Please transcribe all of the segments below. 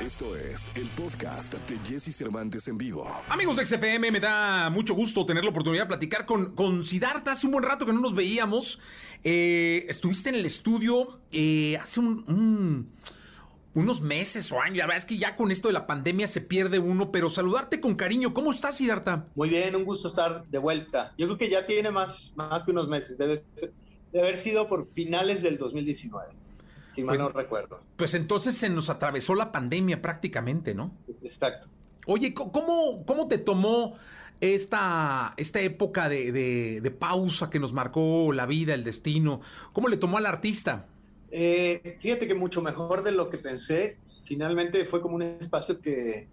Esto es el podcast de Jesse Cervantes en vivo. Amigos de XFM, me da mucho gusto tener la oportunidad de platicar con, con Siddhartha. Hace un buen rato que no nos veíamos. Eh, estuviste en el estudio eh, hace un, unos meses o años. La verdad es que ya con esto de la pandemia se pierde uno, pero saludarte con cariño. ¿Cómo estás, Siddhartha? Muy bien, un gusto estar de vuelta. Yo creo que ya tiene más, más que unos meses. Debe, debe haber sido por finales del 2019 si mal pues, no recuerdo. Pues entonces se nos atravesó la pandemia prácticamente, ¿no? Exacto. Oye, ¿cómo, cómo te tomó esta, esta época de, pausa que nos marcó la vida, el destino? ¿Cómo le tomó al artista? Eh, fíjate que mucho mejor de lo que pensé. Finalmente fue como un espacio que,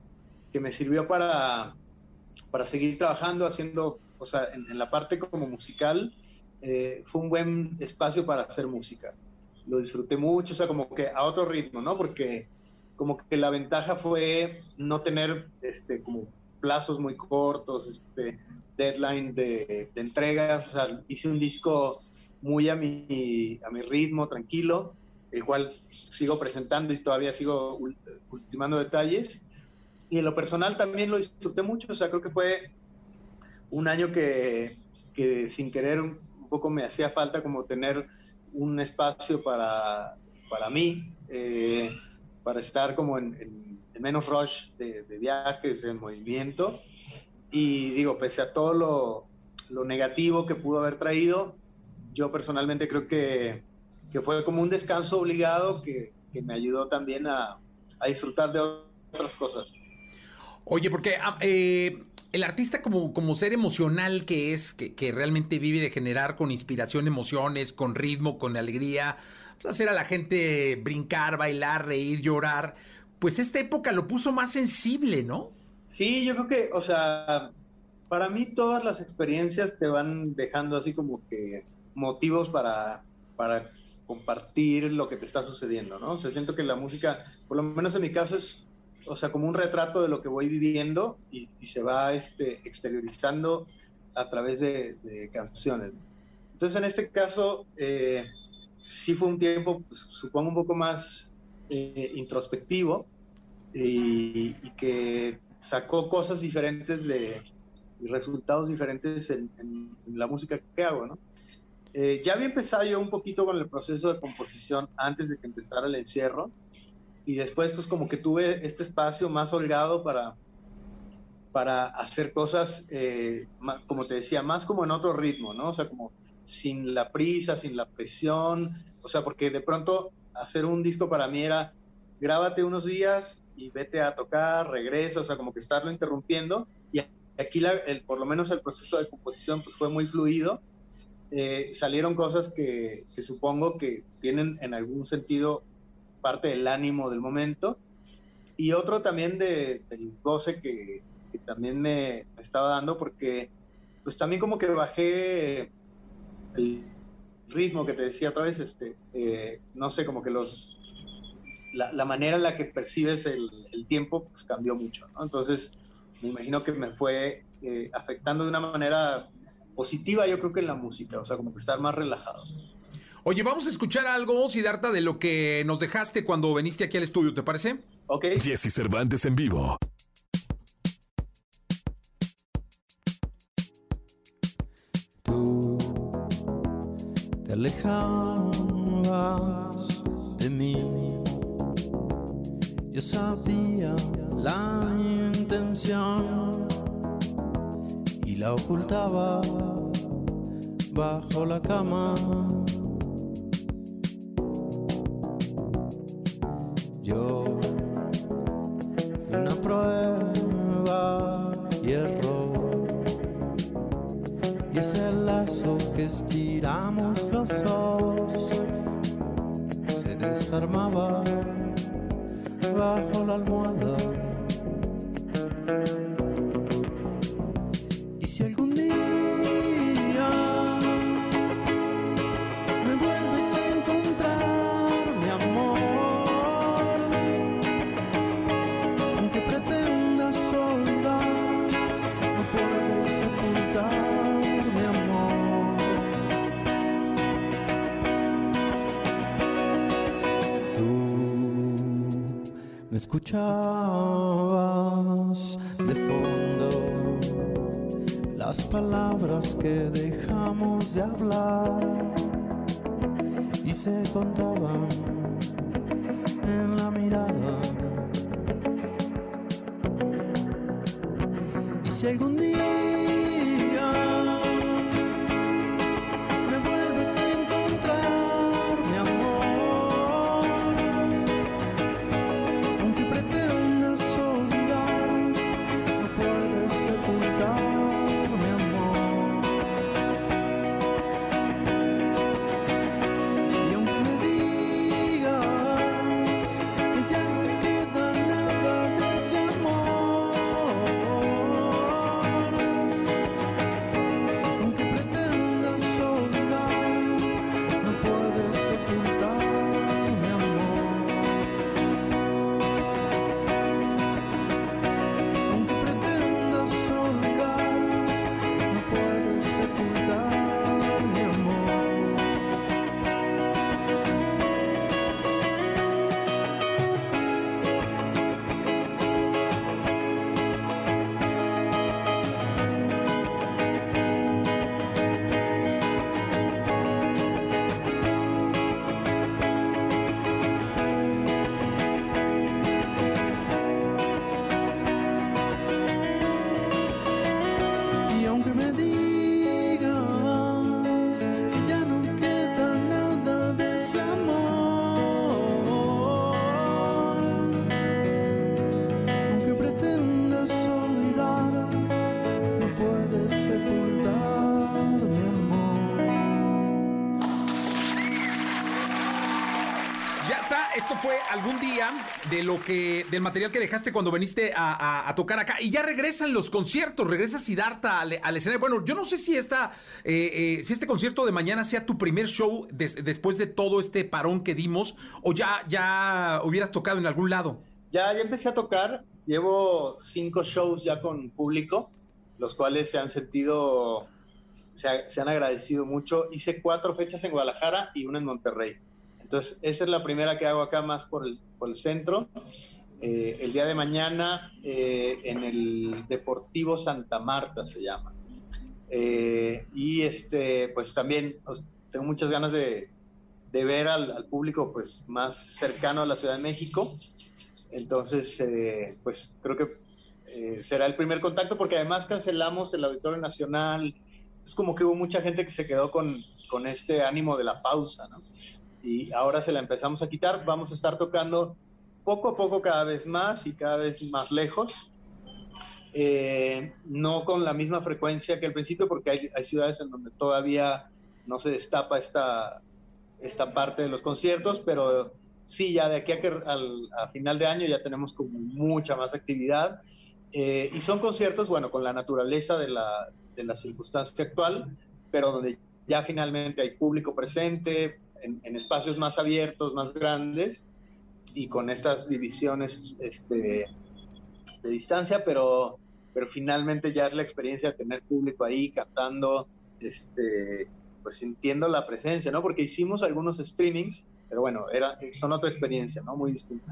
me sirvió para, para seguir trabajando, haciendo, o sea, en, la parte como musical, eh, fue un buen espacio para hacer música lo disfruté mucho, o sea, como que a otro ritmo, ¿no? Porque como que la ventaja fue no tener, este, como plazos muy cortos, este, deadline de, entregas, o sea, hice un disco muy a mi, a mi ritmo, tranquilo, el cual sigo presentando y todavía sigo ultimando detalles. Y en lo personal también lo disfruté mucho, o sea, creo que fue un año que, que sin querer un poco me hacía falta como tener un espacio para, para mí, eh, para estar como en, menos rush de, viajes, de movimiento. Y digo, pese a todo lo, lo, negativo que pudo haber traído, yo personalmente creo que, que fue como un descanso obligado que, que me ayudó también a, a, disfrutar de otras cosas. Oye, porque ah, eh, el artista como, como ser emocional que es, que, realmente vive de generar con inspiración emociones, con ritmo, con alegría, pues, hacer a la gente brincar, bailar, reír, llorar, pues esta época lo puso más sensible, ¿no? Sí, yo creo que, o sea, para mí todas las experiencias te van dejando así como que motivos para, para compartir lo que te está sucediendo, ¿no? O sea, siento que la música, por lo menos en mi caso, es o sea, como un retrato de lo que voy viviendo y, se va este, exteriorizando a través de, canciones. Entonces, en este caso, eh, sí fue un tiempo, pues, supongo, un poco más eh, introspectivo y, que sacó cosas diferentes de y resultados diferentes en, la música que hago, ¿no? Eh, ya había empezado yo un poquito con el proceso de composición antes de que empezara el encierro, y después pues como que tuve este espacio más holgado para, para hacer cosas, eh, como te decía, más como en otro ritmo, ¿no? O sea, como sin la prisa, sin la presión, o sea, porque de pronto hacer un disco para mí era grábate unos días y vete a tocar, regresa, o sea, como que estarlo interrumpiendo. Y aquí, el, por lo menos el proceso de composición pues fue muy fluido. Eh, salieron cosas que, que, supongo que tienen en algún sentido parte del ánimo del momento. Y otro también de, del goce que, también me, estaba dando, porque pues también como que bajé el ritmo que te decía otra vez, este, eh, no sé, como que los, la, manera en la que percibes el, tiempo pues cambió mucho, Entonces, me imagino que me fue eh, afectando de una manera positiva, yo creo que en la música, o sea, como que estar más relajado. Oye, vamos a escuchar algo, Sidarta, de lo que nos dejaste cuando viniste aquí al estudio, ¿te parece? Ok. Jesse Cervantes en vivo. Tú te alejabas de mí. Yo sabía la intención y la ocultaba bajo la cama. Una prueba y error. Y ese lazo que estiramos los dos se desarmaba bajo la almohada. Escuchabas de fondo las palabras que dejamos de hablar y se contaban en la mirada. Y si algún día Ya está, esto fue algún día de lo que, del material que dejaste cuando viniste a, tocar acá. Y ya regresan los conciertos, regresa Siddhartha al, al escenario. Bueno, yo no sé si esta, eh, eh, si este concierto de mañana sea tu primer show des- después de todo este parón que dimos, o ya, ya hubieras tocado en algún lado. Ya, ya empecé a tocar, llevo cinco shows ya con público, los cuales se han sentido, se, ha- se han agradecido mucho. Hice cuatro fechas en Guadalajara y una en Monterrey. Entonces, esa es la primera que hago acá más por el, centro. Eh, el día de mañana eh, en el Deportivo Santa Marta se llama. Eh, y este, pues también pues, tengo muchas ganas de, ver al, al público pues más cercano a la Ciudad de México. Entonces, pues creo que será el primer contacto porque además cancelamos el Auditorio Nacional. Es como que hubo mucha gente que se quedó con, con este ánimo de la pausa, ¿no? Y ahora se la empezamos a quitar. Vamos a estar tocando poco a poco cada vez más y cada vez más lejos. Eh, no con la misma frecuencia que al principio porque hay, hay ciudades en donde todavía no se destapa esta, esta parte de los conciertos, pero sí, ya de aquí a, que, al, a final de año ya tenemos como mucha más actividad. Eh, y son conciertos, bueno, con la naturaleza de la, de la circunstancia actual, pero donde ya finalmente hay público presente, en, en espacios más abiertos, más grandes, y con estas divisiones este, de distancia, pero, pero finalmente ya es la experiencia de tener público ahí cantando, este, pues sintiendo la presencia, ¿no? Porque hicimos algunos streamings, pero bueno, era, son otra experiencia, ¿no? Muy distinta.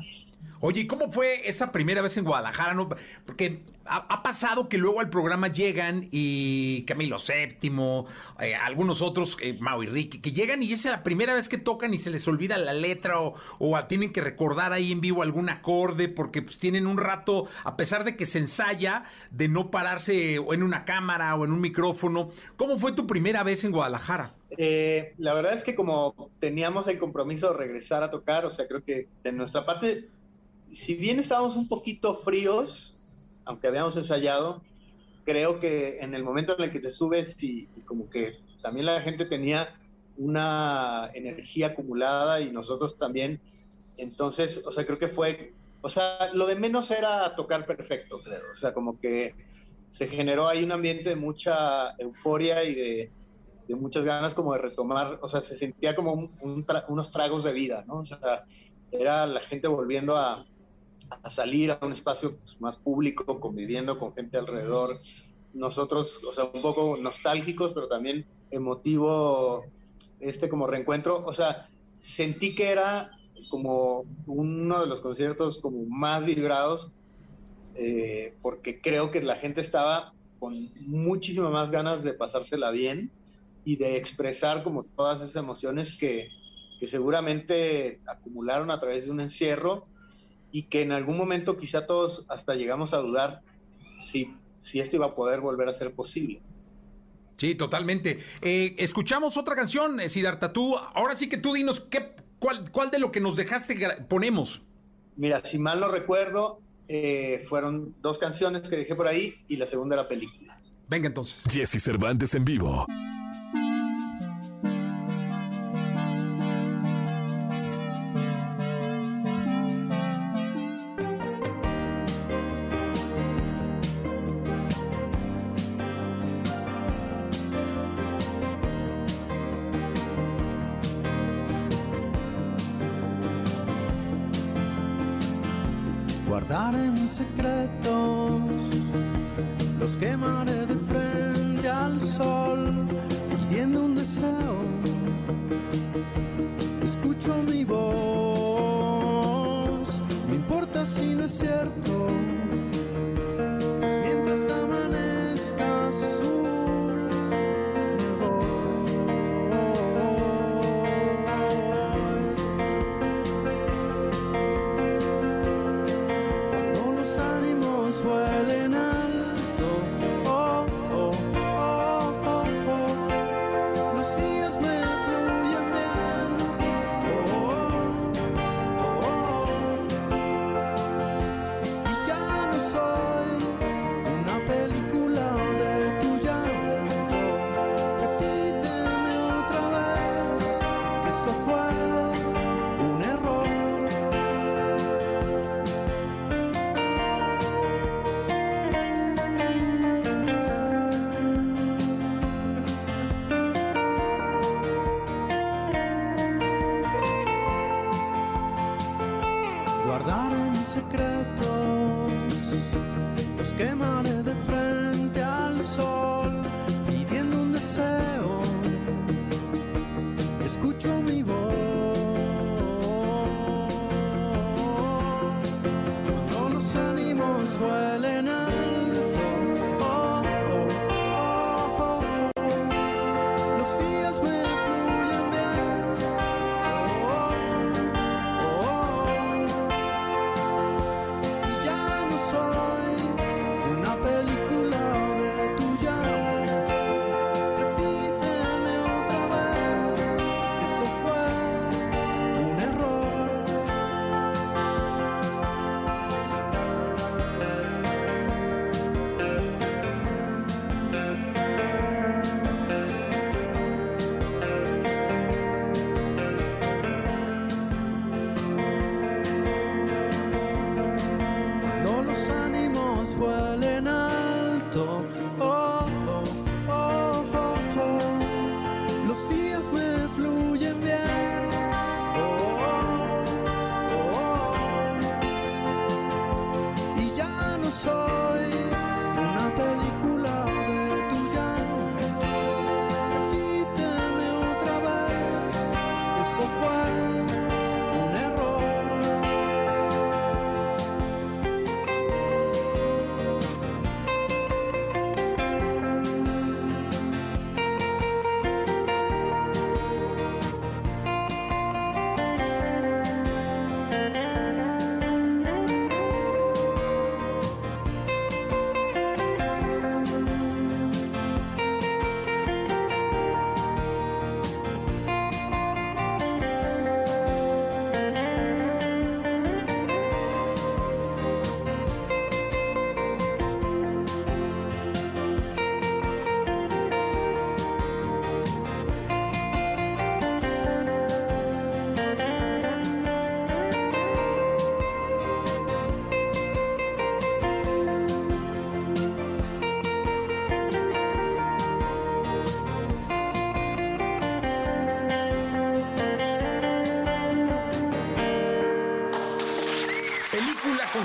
Oye, ¿y ¿cómo fue esa primera vez en Guadalajara? no? Porque ha, pasado que luego al programa llegan y Camilo VII, eh, algunos otros, eh, Mau y Ricky, que llegan y esa es la primera vez que tocan y se les olvida la letra o, o tienen que recordar ahí en vivo algún acorde porque pues tienen un rato, a pesar de que se ensaya, de no pararse en una cámara o en un micrófono. ¿Cómo fue tu primera vez en Guadalajara? Eh, la verdad es que como teníamos el compromiso de regresar a tocar, o sea, creo que de nuestra parte, si bien estábamos un poquito fríos, aunque habíamos ensayado, creo que en el momento en el que te subes y, y como que también la gente tenía una energía acumulada y nosotros también, entonces, o sea, creo que fue, o sea, lo de menos era tocar perfecto, creo, o sea, como que se generó ahí un ambiente de mucha euforia y de de muchas ganas como de retomar, o sea, se sentía como un, un tra unos tragos de vida, ¿no? O sea, era la gente volviendo a, a salir a un espacio pues, más público, conviviendo con gente alrededor. Nosotros, o sea, un poco nostálgicos, pero también emotivo, este como reencuentro. O sea, sentí que era como uno de los conciertos como más vibrados, eh, porque creo que la gente estaba con muchísimas más ganas de pasársela bien y de expresar como todas esas emociones que, que seguramente acumularon a través de un encierro y que en algún momento quizá todos hasta llegamos a dudar si, si esto iba a poder volver a ser posible. Sí, totalmente. Eh, escuchamos otra canción, eh, Siddhartha. Tú, ahora sí que tú dinos qué, cuál, cuál de lo que nos dejaste ponemos. Mira, si mal no recuerdo, eh, fueron dos canciones que dejé por ahí y la segunda era película. Venga entonces. Jesse Cervantes en vivo. Guardaré mis secretos, los quemaré de frente al sol, pidiendo un deseo. Escucho mi voz, no importa si no es cierto, los quemaré de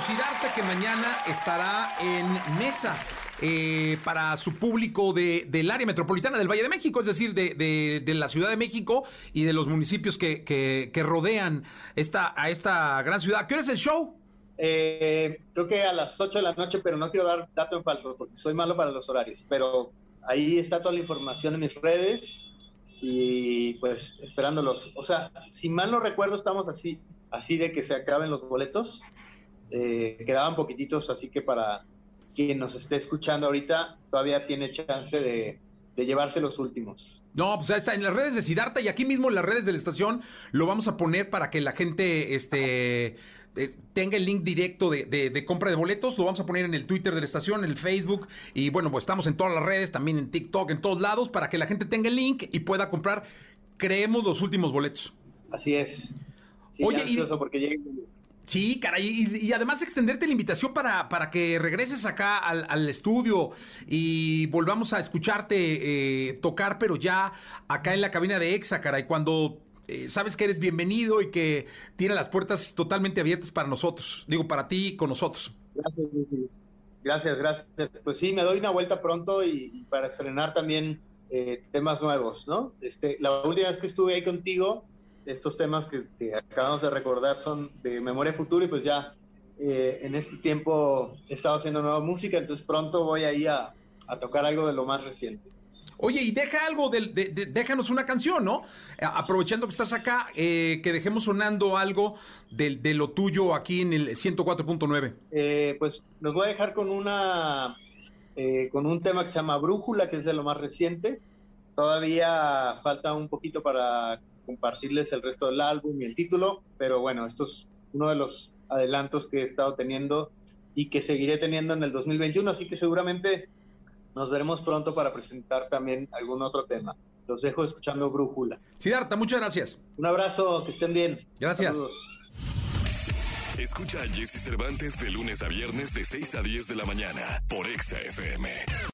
Siddhartha que mañana estará en Mesa. eh, para su público de, del área metropolitana del Valle de México, es decir, de, de- la Ciudad de México y de los municipios que, que- que rodean esta, a esta gran ciudad. ¿Qué hora es el show? Eh, creo que a las 8 de la noche, pero no quiero dar dato en falso porque soy malo para los horarios. Pero ahí está toda la información en mis redes y pues esperándolos. O sea, si mal no recuerdo, estamos así, así de que se acaben los boletos. Eh, quedaban poquititos, así que para quien nos esté escuchando ahorita, todavía tiene chance de, de llevarse los últimos. No, pues ahí está en las redes de Sidarta y aquí mismo en las redes de la estación lo vamos a poner para que la gente este, eh, tenga el link directo de, de- de compra de boletos. Lo vamos a poner en el Twitter de la estación, en el Facebook y bueno, pues estamos en todas las redes, también en TikTok, en todos lados, para que la gente tenga el link y pueda comprar, creemos, los últimos boletos. Así es. Sí, Oye, y- porque llegue Sí, caray, y, además extenderte la invitación para, para que regreses acá al, al estudio y volvamos a escucharte eh, tocar, pero ya acá en la cabina de EXA, caray, cuando eh, sabes que eres bienvenido y que tiene las puertas totalmente abiertas para nosotros, digo, para ti y con nosotros. Gracias, gracias, gracias. Pues sí, me doy una vuelta pronto y, y para estrenar también eh, temas nuevos, ¿no? Este, la última vez que estuve ahí contigo, estos temas que, que acabamos de recordar son de Memoria Futuro y pues ya eh, en este tiempo he estado haciendo nueva música, entonces pronto voy ahí a, a tocar algo de lo más reciente. Oye, y deja algo, de, de- déjanos una canción, ¿no? Aprovechando que estás acá, eh, que dejemos sonando algo de, lo tuyo aquí en el 104.9. Eh, pues los voy a dejar con una eh, con un tema que se llama Brújula, que es de lo más reciente. Todavía falta un poquito para compartirles el resto del álbum y el título, pero bueno, esto es uno de los adelantos que he estado teniendo y que seguiré teniendo en el 2021, así que seguramente nos veremos pronto para presentar también algún otro tema. Los dejo escuchando Brújula. Siddhartha, muchas gracias. Un abrazo, que estén bien. Gracias. Saludos. Escucha a Jesse Cervantes de lunes a viernes de 6 a 10 de la mañana por Exa FM.